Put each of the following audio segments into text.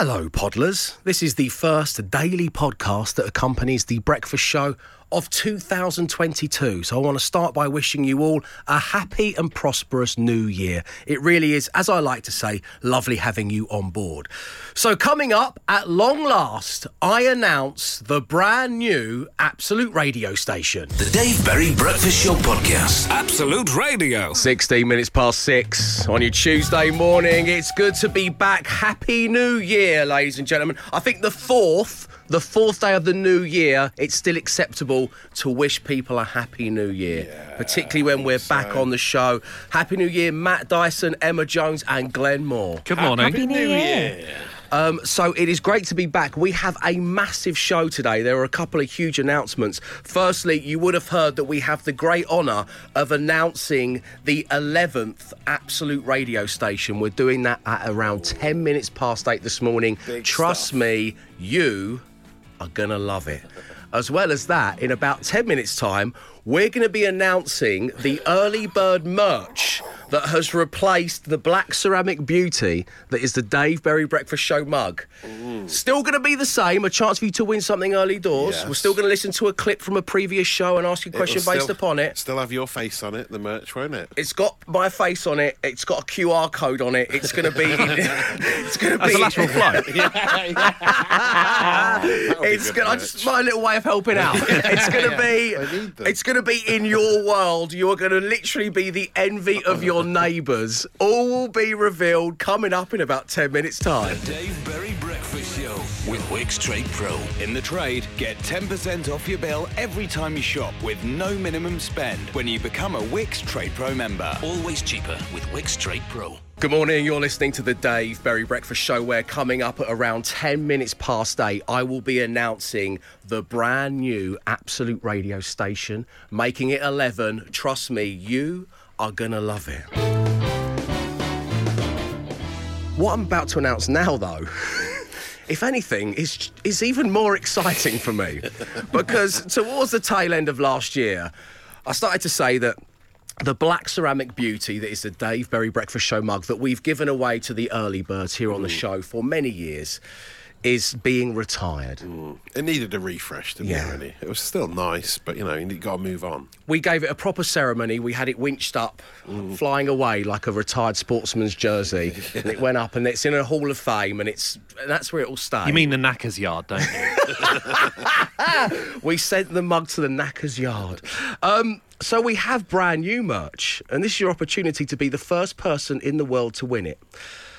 Hello, Podlers. This is the first daily podcast that accompanies the breakfast show of 2022. So I want to start by wishing you all a happy and prosperous new year. It really is, as I like to say, lovely having you on board. So coming up at long last, I announce the brand new Absolute radio station. The Dave Berry Breakfast Show Podcast. Absolute Radio. 16 minutes past six on your Tuesday morning. It's good to be back. Happy New Year, ladies and gentlemen. I think the fourth the fourth day of the new year, it's still acceptable to wish people a happy new year, yeah, particularly when we're so. back on the show. Happy New Year, Matt Dyson, Emma Jones, and Glenn Moore. Good morning. Happy New Year. Um, so it is great to be back. We have a massive show today. There are a couple of huge announcements. Firstly, you would have heard that we have the great honour of announcing the 11th Absolute radio station. We're doing that at around 10 minutes past 8 this morning. Big Trust stuff. me, you are going to love it. As well as that, in about 10 minutes' time, we're going to be announcing the early bird merch that has replaced the black ceramic beauty that is the Dave Berry Breakfast Show mug. Still going to be the same, a chance for you to win something early doors. Yes. We're still going to listen to a clip from a previous show and ask you a question It'll based still- upon it. Still have your face on it, the merch, won't it? It's got my face on it. It's got a QR code on it. It's going to be. it's going to be. a lateral flow. It's gonna, just my little way of helping out. It's be, I need them. it's gonna be in your world. You are gonna literally be the envy of your neighbours. All will be revealed coming up in about ten minutes' time. Dave Berry Breakfast Show with Wickes Trade Pro. In the trade, get 10% off your bill every time you shop with no minimum spend when you become a Wickes Trade Pro member. Always cheaper with Wickes Trade Pro. Good morning. You're listening to the Dave Berry Breakfast Show, where coming up at around 10 minutes past eight, I will be announcing the brand new Absolute radio station, making it 11. Trust me, you are going to love it. What I'm about to announce now, though, if anything, is is even more exciting for me because towards the tail end of last year, I started to say that the black ceramic beauty that is the Dave Berry Breakfast Show mug that we've given away to the early birds here on the show for many years is being retired. It needed a refresh, didn't Yeah. it, really? It was still nice, but, you know, you got to move on. We gave it a proper ceremony. We had it winched up, flying away like a retired sportsman's jersey, and it went up, and it's in a Hall of Fame, and it's and that's where it will stay. You mean the knackers yard, don't you? We sent the mug to the Knackers Yard. Um, so we have brand new merch, and this is your opportunity to be the first person in the world to win it.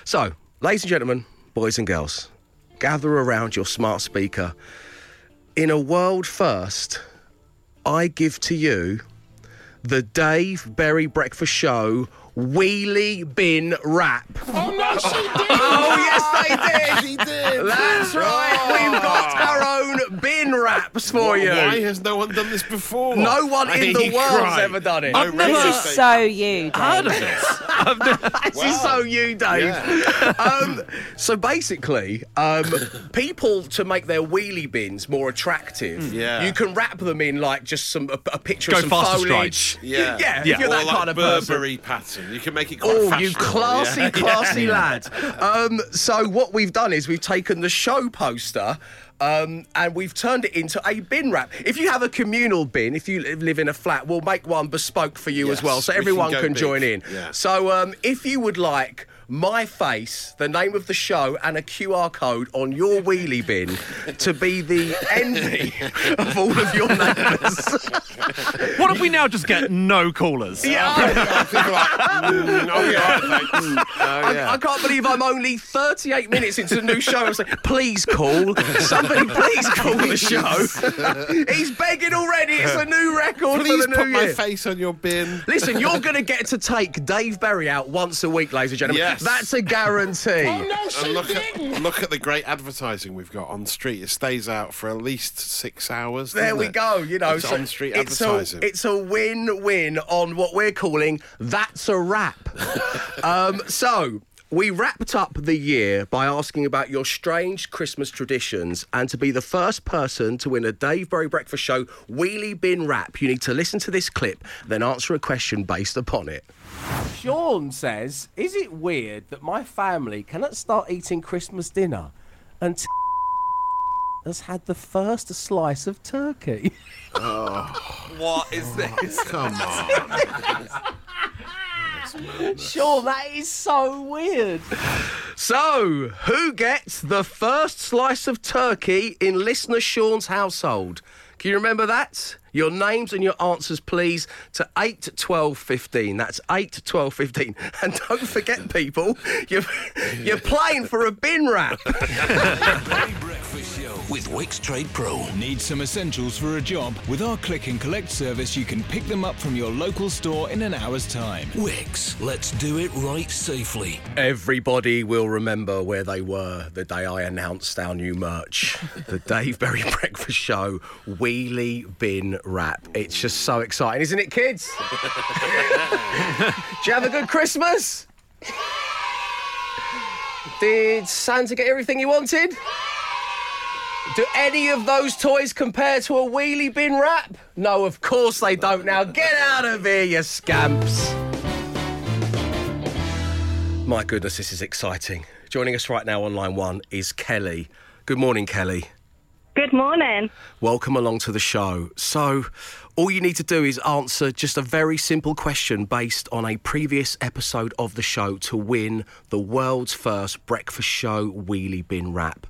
So, ladies and gentlemen, boys and girls, gather around your smart speaker. In a world first, I give to you the Dave Berry Breakfast Show Wheelie Bin Wrap. Oh, no, she did! Oh, yes, they did! she did! That's right. We've got our own bin wraps for you. Why has no one done this before? No one in the world's cry. ever done it. I've never- This is so you, Heard of Dave. this? I've never- This is so you, Dave. Yeah. Um, so basically, um, people to make their wheelie bins more attractive, Yeah. you can wrap them in like just some a, a picture Go of some foliage. stripes. Yeah. yeah, Yeah. if you're Or that like kind of person. Burberry pattern. You can make it quite Oh, you classy, yeah. classy lad. Um, so what we've done is we've taken the show poster. Um, and we've turned it into a bin wrap. If you have a communal bin, if you live in a flat, we'll make one bespoke for you as well, so we can everyone can, join in. Yeah. So um, if you would like my face, the name of the show, and a QR code on your wheelie bin to be the envy of all of your neighbours. What if we now just get no callers? yeah, People are like, mm, mm, oh, yeah, thanks. I, can't believe I'm only 38 minutes into the new show. I was like, please call. Somebody please call the show. He's begging already. It's a new record Please for the new put new my face on your bin. Listen, you're going to get to take Dave Berry out once a week, ladies and gentlemen. Yes. That's a guarantee. And look at, look at the great advertising we've got on street. It stays out for at least six hours. There we it? go. You know, it's so on street it's advertising. A, it's a win-win on what we're calling that's a wrap. um, so. We wrapped up the year by asking about your strange Christmas traditions, and to be the first person to win a Dave Berry Breakfast Show Wheelie Bin Wrap, you need to listen to this clip, then answer a question based upon it. Sean says, Is it weird that my family cannot start eating Christmas dinner until t- has had the first slice of turkey. What is oh, this? Come on. Sure, that is so weird. So, who gets the first slice of turkey in listener Sean's household? Can you remember that? Your names and your answers, please, to 8 12 15. That's 8 12 15. And don't forget, people, you're, you're playing for a bin wrap. Berry Breakfast Show with Wickes Trade Pro. Need some essentials for a job? With our click and collect service, you can pick them up from your local store in an hour's time. Wickes, let's do it right safely. Everybody will remember where they were the day I announced our new merch, the Dave Berry Breakfast Show Wheelie Bin Wrap. It's just so exciting, isn't it, kids? do you have a good Christmas? Did Santa get everything you wanted? Do any of those toys compare to a wheelie bin wrap? No, of course they don't. Now get out of here, you scamps. My goodness, this is exciting. Joining us right now on line one is Kelly. Good morning, Kelly. Good morning. Welcome along to the show. So, all you need to do is answer just a very simple question based on a previous episode of the show to win the world's first breakfast show wheelie bin wrap.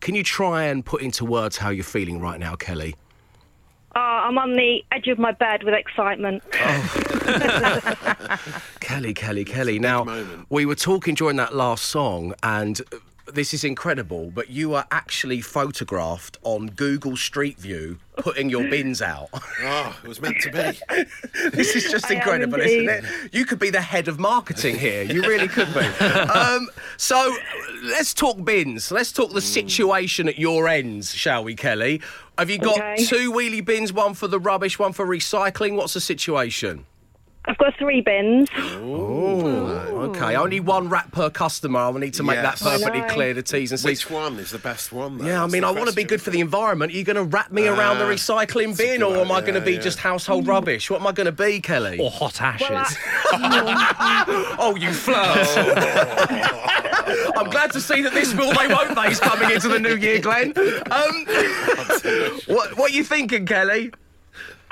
Can you try and put into words how you're feeling right now, Kelly? Oh, I'm on the edge of my bed with excitement. Oh. Kelly, Kelly, Kelly. Now, moment. we were talking during that last song, and this is incredible, but you are actually photographed on Google Street View putting your bins out. Oh, it was meant to be. this is just I incredible, isn't it? You could be the head of marketing here. You really could be. um, so let's talk bins. Let's talk the situation at your ends, shall we, Kelly? Have you got Okay. two wheelie bins, one for the rubbish, one for recycling? What's the situation? I've got three bins. Okay, only one wrap per customer. I will need to make Yes. that perfectly I know. clear. The T's and C's. Which one is the best one? though? Yeah, I That's mean, the I want to be question. good for the environment. Are you going to wrap me around the Ah, recycling bin, or am I going to be yeah. just household rubbish? What am I going to be, Kelly? Or hot ashes? Well, I- Oh, you flirt! I'm glad to see that this will they won't they is coming into the new year, Glenn. Um, what what you thinking, Kelly?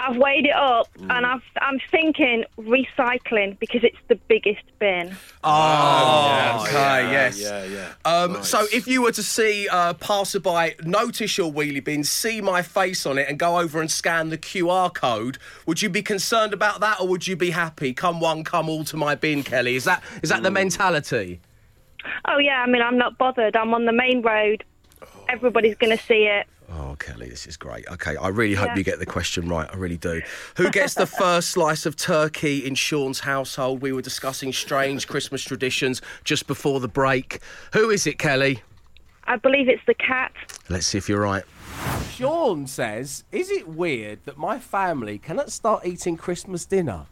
I've weighed it up Mm. and I've, I'm thinking recycling because it's the biggest bin. Oh, okay, yeah, yes. Yeah, yeah. Um, Nice. So, if you were to see a passerby notice your wheelie bin, see my face on it, and go over and scan the QR code, would you be concerned about that, or would you be happy? Come one, come all to my bin, Kelly. Is that is that the mentality? Oh, yeah, I mean, I'm not bothered. I'm on the main road. Everybody's going to see it. Oh, Kelly, this is great. Okay, I really hope Yeah. you get the question right. I really do. Who gets the first slice of turkey in Sean's household? We were discussing strange Christmas traditions just before the break. Who is it, Kelly? I believe it's the cat. Let's see if you're right. Sean says, Is it weird that my family cannot start eating Christmas dinner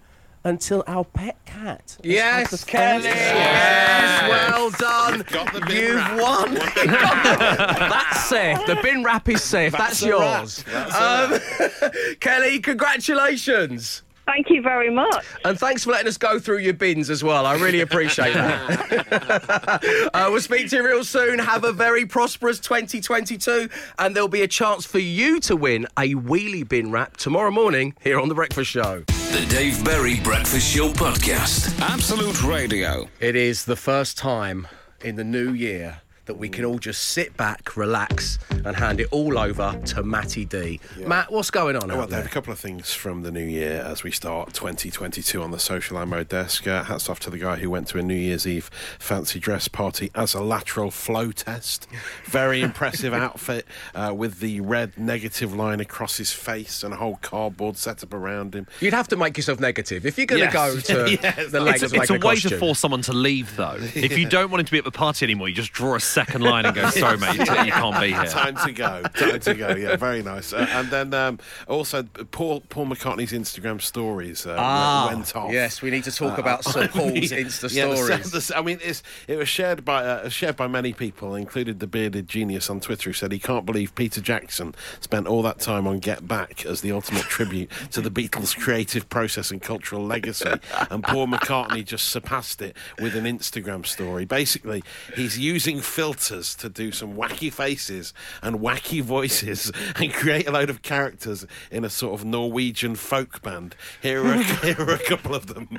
until our pet cat? has had the Yes, Kelly! first- Yes, well done. Got the bin You've wrap. won. That's safe. The bin wrap is safe. That's, That's yours. That's Um, Kelly, congratulations. Thank you very much. And thanks for letting us go through your bins as well. I really appreciate that. uh, we'll speak to you real soon. Have a very prosperous 2022. And there'll be a chance for you to win a wheelie bin wrap tomorrow morning here on The Breakfast Show. The Dave Berry Breakfast Show podcast. Absolute Radio. It is the first time in the new year that we can all just sit back, relax, and hand it all over to Matty D. Matt, what's going on Well, out Dave, there? a couple of things from the new year as we start 2022 on the social ammo desk. Uh, hats off to the guy who went to a New Year's Eve fancy dress party as a lateral flow test. Very impressive outfit uh, with the red negative line across his face and a whole cardboard setup around him. You'd have to make yourself negative. If you're going to Yes. go to Yes, the it's Lakers It's, it's a make way costume. to force someone to leave, though. If you don't want him to be at the party anymore, you just draw a second line and go, "Sorry, mate, you can't be here." Time to go. Time to go. Yeah, very nice. Uh, and then um, also Paul Paul McCartney's Instagram stories uh, Ah, went off. yes, we need to talk about Sir Paul's Insta Yeah, stories. the- I mean, it's, it was shared by uh, shared by many people, including the bearded genius on Twitter, who said he can't believe Peter Jackson spent all that time on Get Back as the ultimate tribute to the Beatles' creative process and cultural legacy, and Paul McCartney just surpassed it with an Instagram story. Basically, he's using filters to do some wacky faces and wacky voices and create a load of characters in a sort of Norwegian folk band. Here are, here are a couple of them.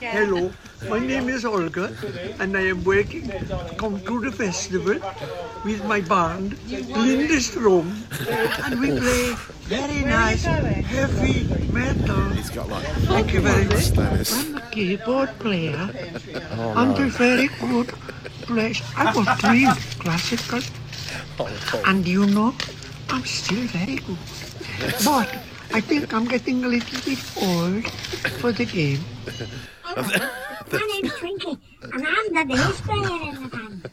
Hello, my name is Olga, and I am working to come to the festival with my band, Lindestrom, and we play very nice heavy metal. He's got like. Thank you very much. I'm a keyboard player. Oh, I'm a very good player. I was trained classical, oh, and you know, I'm still very good. But I think I'm getting a little bit old for the game. My name's Twinkie, and I'm the bass player in the band.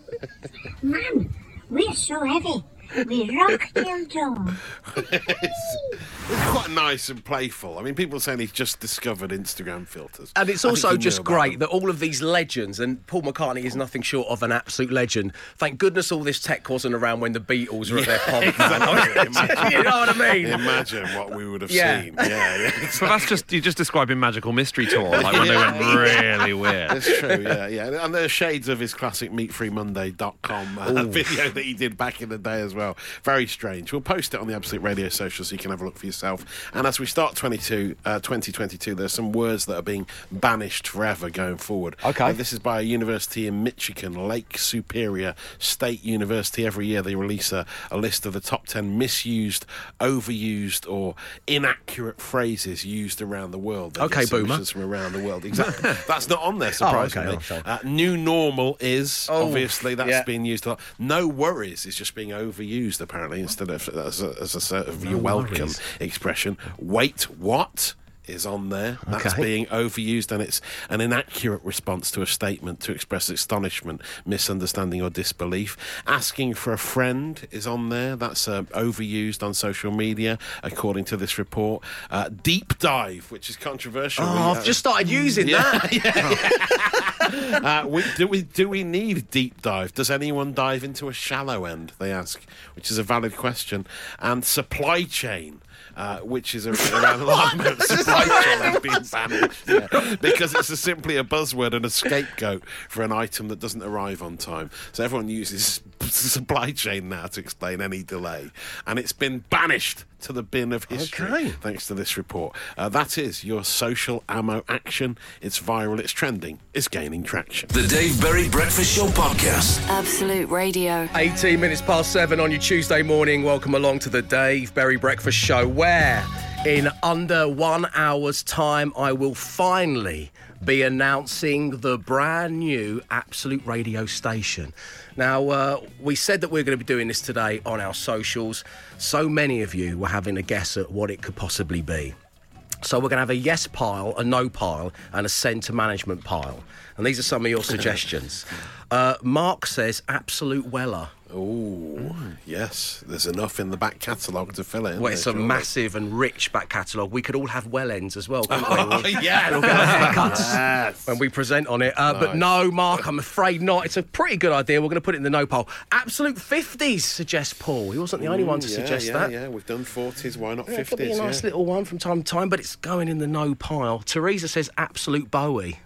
Man, we're so heavy. We rock till dawn. It's quite nice and playful. I mean, people are saying he's just discovered Instagram filters. And it's I also just great them. that all of these legends, and Paul McCartney is nothing short of an absolute legend. Thank goodness all this tech wasn't around when the Beatles were at their pomp. you know what I mean? Imagine what we would have Yeah. seen. Yeah, yeah. But that's just you're just describing Magical Mystery Tour, like when they went really weird. It's true, yeah, yeah. And there's shades of his classic meatfreemonday.com uh, video that he did back in the day as well. Very strange. We'll post it on the Absolute Radio social so you can have a look for yourself. And as we start 22, uh, 2022, there's some words that are being banished forever going forward. Okay. Uh, this is by a university in Michigan, Lake Superior State University. Every year they release a, a list of the top 10 misused, overused, or inaccurate phrases used around the world. They Okay, boomer. from around the world. Exactly. That's not on there, surprisingly. oh, sorry. uh, new normal is Oh, obviously that's yeah. being used a lot. No worries is just being overused apparently instead of as a, as a sort of your welcome worries. expression. Wait, what? Is on there. That's Okay. being overused, and it's an inaccurate response to a statement to express astonishment, misunderstanding, or disbelief. Asking for a friend is on there. That's uh, overused on social media, according to this report. Uh, deep dive, which is controversial. Oh, I've just started using that. uh, we, do we do we need deep dive? Does anyone dive into a shallow end? They ask, which is a valid question. And supply chain. Uh, which is a, around the line of supply chain has been banished yeah, because it's a, simply a buzzword and a scapegoat for an item that doesn't arrive on time. So everyone uses supply chain now to explain any delay, and it's been banished to the bin of history Okay. thanks to this report. Uh, that is your social ammo action. It's viral, it's trending, it's gaining traction. The Dave Berry Breakfast Show Podcast. Absolute Radio. 18 minutes past seven on your Tuesday morning. Welcome along to the Dave Berry Breakfast Show, where in under one hour's time, I will finally be announcing the brand new Absolute Radio station. Now, uh, we said that we are going to be doing this today on our socials. So many of you were having a guess at what it could possibly be. So we're going to have a yes pile, a no pile, and a send to management pile. And these are some of your suggestions. Uh, Mark says absolute Weller. Oh, yes, there's enough in the back catalogue to fill it. isn't Well, it's there, a surely? massive and rich back catalogue. We could all have well ends as well, couldn't Oh, we? yeah. We'll get our haircuts Yes. when we present on it. Uh, But no, Mark, I'm afraid not. It's a pretty good idea. We're going to put it in the no pile. Absolute 50s, suggests Paul. He wasn't the only one to yeah, suggest yeah, that. Yeah, we've done 40s, why not Yeah, 50s? it could be a nice yeah. little one from time to time, but it's going in the no pile. Teresa says absolute Bowie.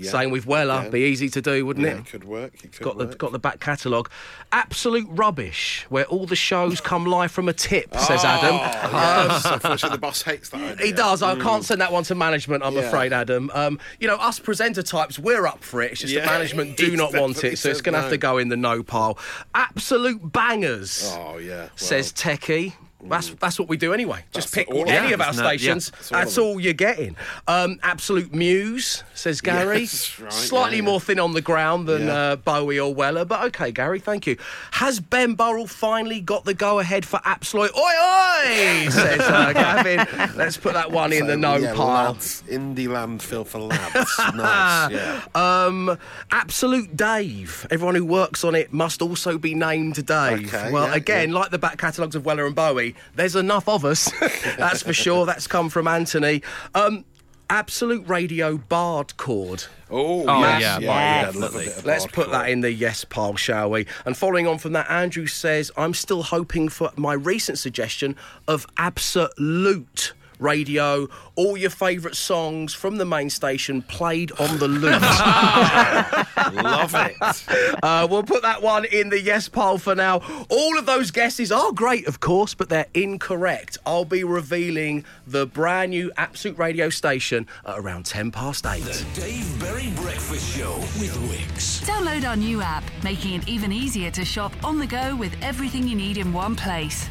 Yeah. Same with Weller. Yeah. Be easy to do, wouldn't Yeah, it? it could work. It could Got the got the back catalogue. Absolute rubbish, where all the shows come live from a tip, says Adam. Yes, unfortunately, the boss hates that idea. He does. I can't send that one to management. I'm afraid, Adam. Um, you know, us presenter types, we're up for it. It's just that management do not want it, so it's going to have to go in the no pile. Absolute bangers, Oh, yeah. well, says Techie. That's that's what we do anyway. Just That's pick all any them, of our isn't? Yeah, stations. that's all all, you're getting. Um, absolute Muse, says Gary. Yes, right, Slightly yeah, more yeah. thin on the ground than Yeah. uh, Bowie or Weller, but okay, Gary, thank you. Has Ben Burrell finally got the go ahead for Absolute? Oi, oi, says uh, Gavin. Let's put that one in the no yeah, pile. Lads, indie land feel for lads. nice, yeah. Um, Absolute Dave. Everyone who works on it must also be named Dave. Okay, well, yeah, again, yeah. like the back catalogues of Weller and Bowie, there's enough of us. That's for sure. That's come from Anthony. Um, Absolute Radio Bardcore. Oh, Oh, yes, yeah, yeah, Bard, yeah, love a definitely. bit of Let's hardcore. put that in the yes pile, shall we? And following on from that, Andrew says, I'm still hoping for my recent suggestion of absolute radio, all your favourite songs from the main station played on the loop. Love it. Uh, we'll put that one in the yes pile for now. All of those guesses are great, of course, but they're incorrect. I'll be revealing the brand new Absolute Radio station at around 10 past 8. The Dave Berry Breakfast Show with Wickes. Download our new app, making it even easier to shop on the go with everything you need in one place.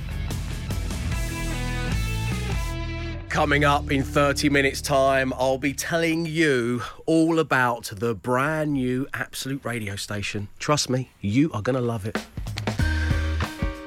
Coming up in 30 minutes' time, I'll be telling you all about the brand new Absolute Radio station. Trust me, you are going to love it.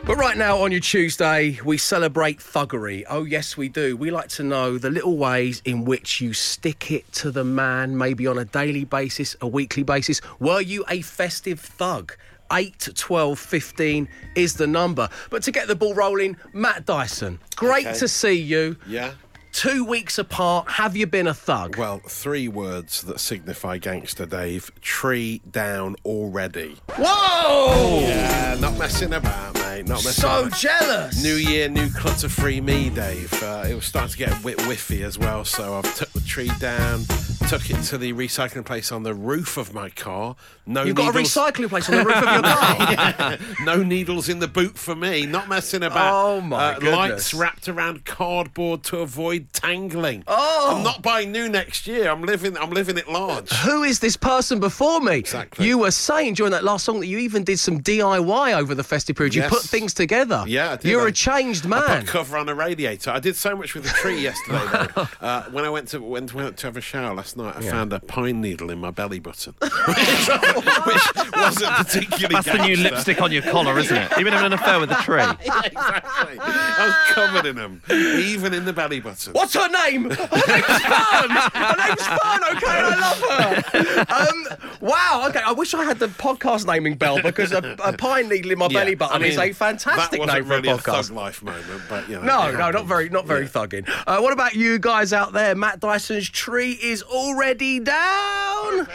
But right now on your Tuesday, we celebrate thuggery. Oh, yes, we do. We like to know the little ways in which you stick it to the man, maybe on a daily basis, a weekly basis. Were you a festive thug? 8, 12, 15 is the number. But to get the ball rolling, Matt Dyson, great Okay. to see you. Yeah. Two weeks apart, have you been a thug? Well, three words that signify gangster, Dave. Tree down already. Whoa! Yeah, not messing about, mate. Not So about. jealous. New year, new clutter free me, Dave. Uh, it was starting to get a bit whiffy as well, so I've took the tree down, took it to the recycling place on the roof of my car. No You've got a recycling place on the roof of your car. no needles in the boot for me. Not messing about. Oh, my uh, goodness. Lights wrapped around cardboard to avoid tangling. Oh. I'm not buying new next year. I'm living. I'm living it large. Who is this person before me? Exactly. You were saying during that last song that you even did some DIY over the festive period. You Yes. put things together. Yeah, I did. You're I- a changed I man. put cover on a radiator. I did so much with the tree yesterday. though. Uh, when I went to went, went to have a shower last night, I found a pine needle in my belly button, which wasn't particularly. That's the new lipstick on your collar, isn't it? You've been having an affair with a tree. exactly. I was covered in them, even in the belly button. What's her name? Her name's Fern. Her name's Fern. Okay, and I love her. Um, wow. Okay, I wish I had the podcast naming bell because a, a pine needle in my Yeah, belly button I is mean, a fantastic that name wasn't for really a a podcast. thug life moment, but you know. No, it no, not very, not very thugging. Uh, what about you guys out there? Matt Dyson's tree is already down.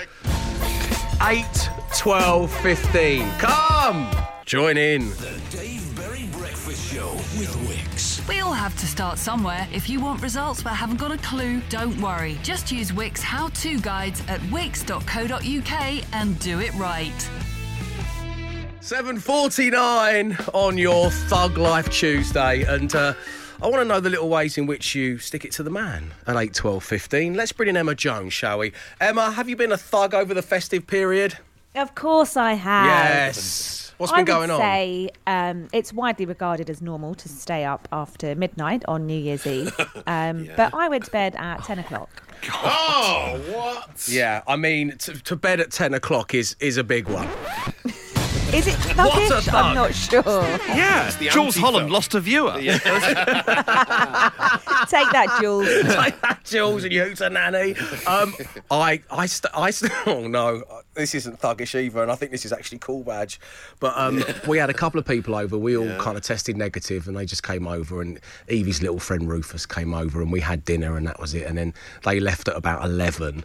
8, 12, 15. Come, join in. The Dave Berry Breakfast Show with Wickes. We all have to start somewhere. If you want results but haven't got a clue, don't worry. Just use Wickes how to guides at wickes.co.uk and do it right. 7.49 on your Thug Life Tuesday. And uh, I want to know the little ways in which you stick it to the man at 8, 12, 15. Let's bring in Emma Jones, shall we? Emma, have you been a thug over the festive period? Of course I have. Yes. What's been going would on? say um, it's widely regarded as normal to stay up after midnight on New Year's Eve. Um, But I went to bed at 10 o'clock. Oh, what? Yeah, I mean, to, to bed at 10 o'clock is, is a big one. Is it What a thuggish? thug. I'm not sure. Yeah, Jools. Holland lost a viewer. Take that, Jools. like that, Jools and you a nanny. Um, I, I, st- I, st- oh no, this isn't thuggish either, and I think this is actually cool badge. But um, we had a couple of people over. We all kind of tested negative, and they just came over. And Evie's little friend Rufus came over, and we had dinner, and that was it. And then they left at about eleven,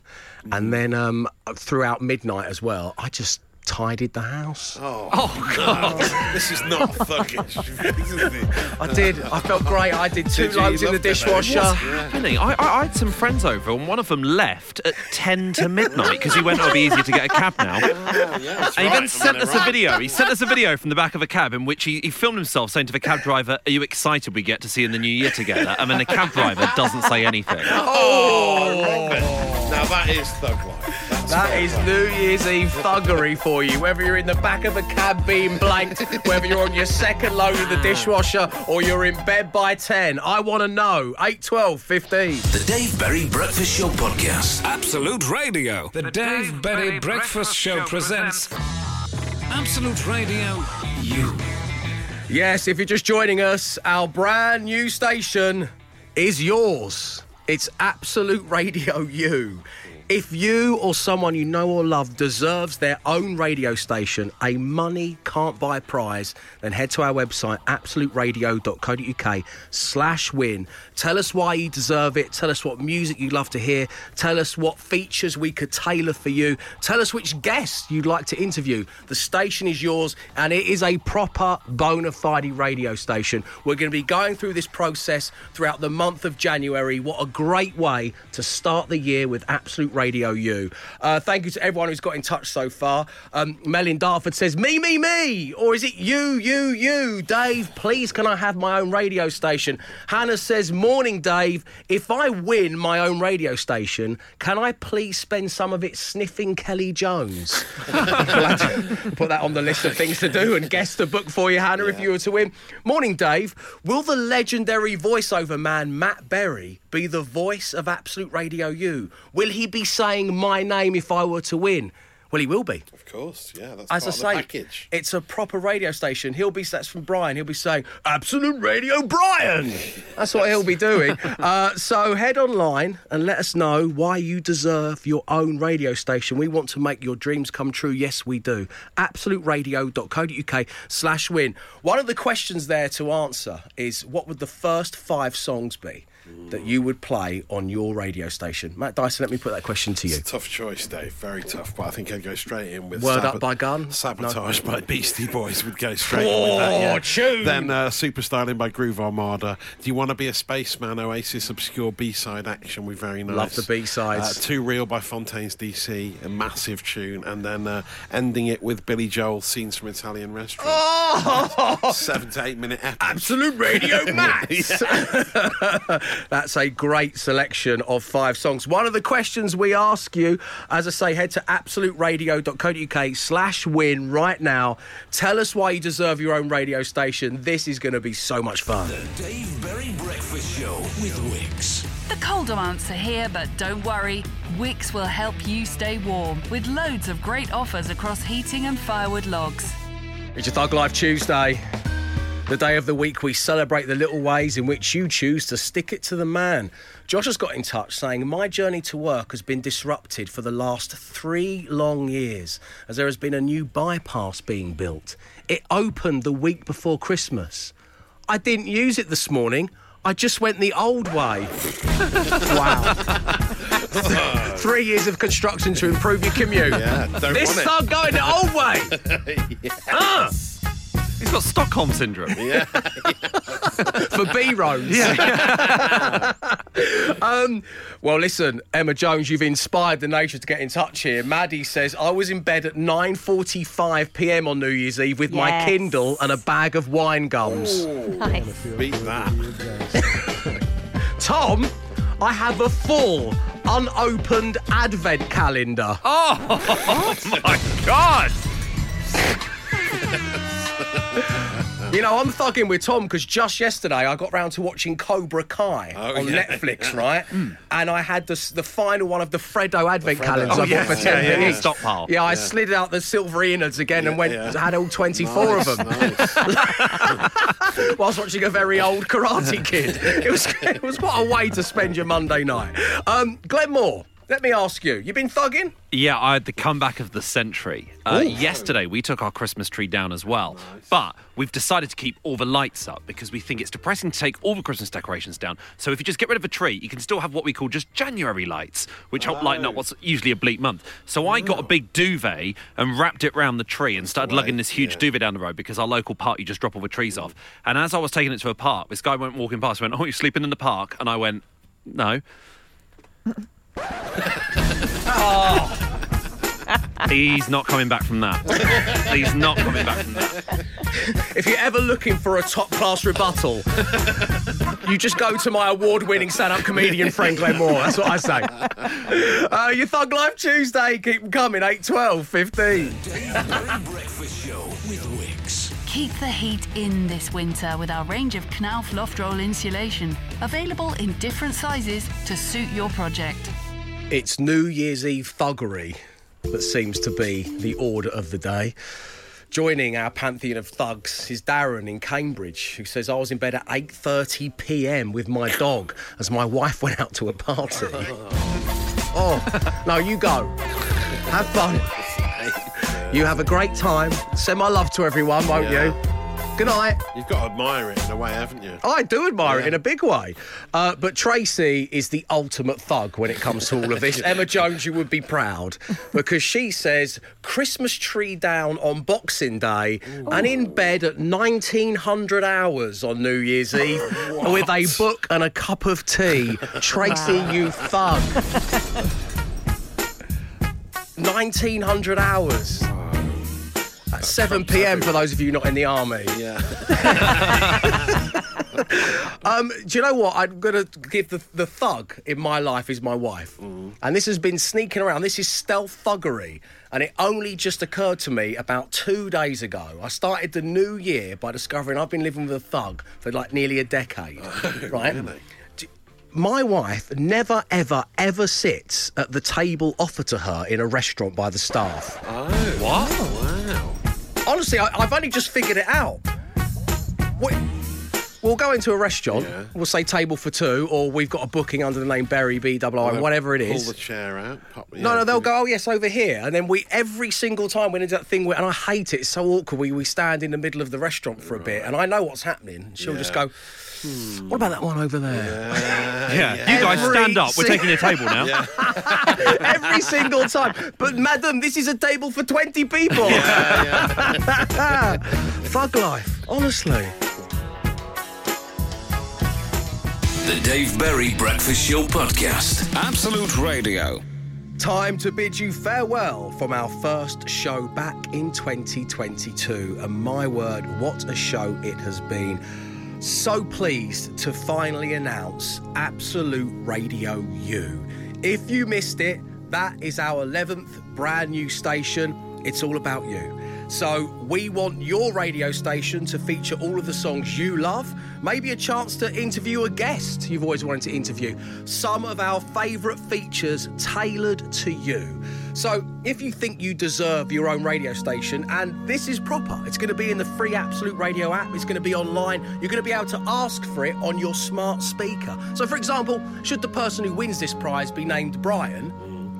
and then um, throughout midnight as well, I just tidied the house. Oh, oh God. Oh, this is not thuggish. isn't? I did. I felt great. I did two Did you? loads in the loved it, though. dishwasher. happening? I, I, I had some friends over, and one of them left at 10 to midnight because he went, oh, it'll be easier to get a cab now. Oh, yeah, And he right. then I sent us they're a video. He sent us a video from the back of a cab in which he, he filmed himself saying to the cab driver, Are you excited we get to see you in the new year together? And then the cab driver doesn't say anything. Oh, Robin. Now that is thug life. That's That thug is life. New Year's Eve thuggery for you. Whether you're in the back of a cab being blanked, whether you're on your second load of the dishwasher, or you're in bed by 10. I want to know. 8, 12, 15. The Dave Berry Breakfast Show podcast. Absolute Radio. The Dave Berry Breakfast Show presents Absolute Radio You. Yes, if you're just joining us, our brand new station is yours. It's Absolute Radio U. If you or someone you know or love deserves their own radio station, a money can't buy prize, then head to our website, absoluteradio.co.uk slash win. Tell us why you deserve it. Tell us what music you'd love to hear. Tell us what features we could tailor for you. Tell us which guests you'd like to interview. The station is yours and it is a proper bona fide radio station. We're going to be going through this process throughout the month of January. What a great way to start the year with Absolute Radio U. Uh, thank you to everyone who's got in touch so far. Um, Mel in Dartford says, Me, me, me. Or is it you, you, you? Dave, please can I have my own radio station? Hannah says, Morning, Dave. If I win my own radio station, can I please spend some of it sniffing Kelly Jones? We'll have to Put that on the list of things to do and guess the book for you, Hannah, if you were to win. Morning, Dave. Will the legendary voiceover man Matt Berry be the voice of Absolute Radio U? Will he be saying my name if I were to win? Well, he will be. Of course, yeah. That's As I say, package. it's a proper radio station. He'll be that's from Brian. He'll be saying Absolute Radio Brian. That's what he'll be doing. Uh, so head online and let us know why you deserve your own radio station. We want to make your dreams come true. Yes, we do. Absoluteradio.co.uk slash win. One of the questions there to answer is what would the first five songs be that you would play on your radio station? Matt Dyson, let me put that question to you. It's a tough choice, Dave. Very tough. But I think I'd go straight in with Word Up by Gun? Sabotage by Beastie Boys would go straight in with that. Oh, Yeah. tune! Then uh, Superstylin' by Groove Armada. Do you want to be a spaceman? Oasis obscure B-side action. We very nice. Love the B-sides. Uh, Too real by Fontaines DC. A massive tune. And then uh, ending it with Billy Joel scenes from Italian restaurant. Oh! Seven to eight minute epic. Absolute Radio Max. That's a great selection of five songs. One of the questions we ask you, as I say, head to absoluteradio.co.uk slash win right now. Tell us why you deserve your own radio station. This is going to be so much fun. Dave Berry Breakfast Show with Wickes. The colder months are here, but don't worry. Wickes will help you stay warm with loads of great offers across heating and firewood logs. It's your Thug Life Tuesday. The day of the week we celebrate the little ways in which you choose to stick it to the man. Josh has got in touch saying, My journey to work has been disrupted for the last three long years as there has been a new bypass being built. It opened the week before Christmas. I didn't use it this morning. I just went the old way. wow. Three years of construction to improve your commute. Yeah, don't this want it. thug going the old way. Ah! He's got Stockholm syndrome. Yeah. for B roads. um, well, listen, Emma Jones, you've inspired the nation to get in touch here. Maddie says I was in bed at 9:45 p.m. on New Year's Eve with my Kindle and a bag of wine gums. Nice. Beat that. Tom, I have a full unopened advent calendar. Oh my God! You know, I'm thugging with Tom because just yesterday I got round to watching Cobra Kai Oh, on yeah. Netflix, right? And I had the, the final one of the Freddo Advent Freddo. calendars Oh, I bought for yeah, 10 yeah, p yeah. Stockpile. Yeah, I slid out the silver innards again and went yeah. had all 24 of them Nice. whilst watching a very old Karate Kid. It was it was what a way to spend your Monday night. Um, Glenn Moore, let me ask you, you been thugging? Yeah, I had the comeback of the century. Uh, yesterday, we took our Christmas tree down as well. But we've decided to keep all the lights up because we think it's depressing to take all the Christmas decorations down. So if you just get rid of a tree, you can still have what we call just January lights, which help lighten up what's usually a bleak month. So I got a big duvet and wrapped it round the tree and started lugging this huge yeah. duvet down the road because our local park, you just drop all the trees off. And as I was taking it to a park, this guy went walking past and went, Oh, you're sleeping in the park? And I went, No. He's not coming back from that. He's not coming back from that. If you're ever looking for a top class rebuttal, you just go to my award winning stand up comedian friend Glenn Moore. That's what I say. Uh, your Thug Life Tuesday, keep 'em coming, 8, 12, 15. Breakfast Show with Wickes. Keep the heat in this winter with our range of Knauf loft roll insulation, available in different sizes to suit your project. It's New Year's Eve thuggery that seems to be the order of the day. Joining our pantheon of thugs is Darren in Cambridge, who says I was in bed at 8:30 p.m. with my dog as my wife went out to a party. Oh, no, you go. Have fun. You have a great time. Send my love to everyone, won't Yeah. you? Good night. You've got to admire it in a way, haven't you? I do admire it in a big way. Uh, but Tracy is the ultimate thug when it comes to all of this. Emma Jones, you would be proud because she says Christmas tree down on Boxing Day and in bed at 1900 hours on New Year's Eve with a book and a cup of tea. Tracy, you thug. 1900 hours. At 7 pm for those of you not in the army. Yeah. Um, do you know what? I'm going to give the, the thug in my life is my wife. And this has been sneaking around. This is stealth thuggery. And it only just occurred to me about two days ago. I started the new year by discovering I've been living with a thug for like nearly a decade. right? D- My wife never, ever, ever sits at the table offered to her in a restaurant by the staff. What? Wow. Honestly, I, I've only just figured it out. We, we'll go into a restaurant. Yeah. We'll say table for two, or we've got a booking under the name Berry B double I, whatever it is. Pull the chair out. Pop, no, yeah, no, they'll go. Oh, yes, over here, and then we every single time we into that thing where, and I hate it. It's so awkward. We we stand in the middle of the restaurant for a bit, and I know what's happening. She'll just Yeah. Go. What about that one over there? Yeah. You guys Every stand up. We're sing- taking a table now. Every single time. But madam, this is a table for twenty people. Thug life, honestly. The Dave Berry Breakfast Show Podcast. Absolute Radio. Time to bid you farewell from our first show back in 2022. And my word, what a show it has been. So pleased to finally announce Absolute Radio U. If you missed it, that is our 11th brand new station. It's all about you. So we want your radio station to feature all of the songs you love, maybe a chance to interview a guest you've always wanted to interview, some of our favourite features tailored to you. So if you think you deserve your own radio station, and this is proper, it's going to be in the free Absolute Radio app, it's going to be online, you're going to be able to ask for it on your smart speaker. So for example, should the person who wins this prize be named Brian,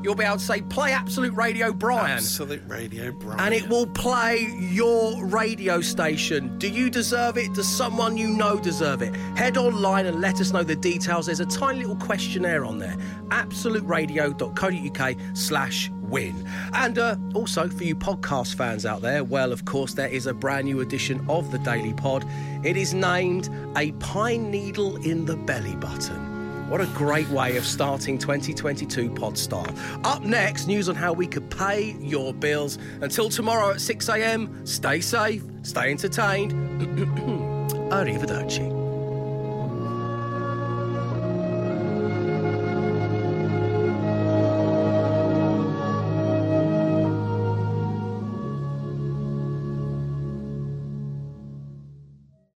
you'll be able to say, play Absolute Radio Brian. Absolute Radio Brian. And it will play your radio station. Do you deserve it? Does someone you know deserve it? Head online and let us know the details. There's a tiny little questionnaire on there. absoluteradio.co.uk slash win. And uh, also for you podcast fans out there, well, of course, there is a brand new edition of the Daily Pod. It is named A Pine Needle in the Belly Button. What a great way of starting 2022 Podstar. Up next, news on how we could pay your bills. Until tomorrow at 6 a.m., stay safe, stay entertained. Arrivederci.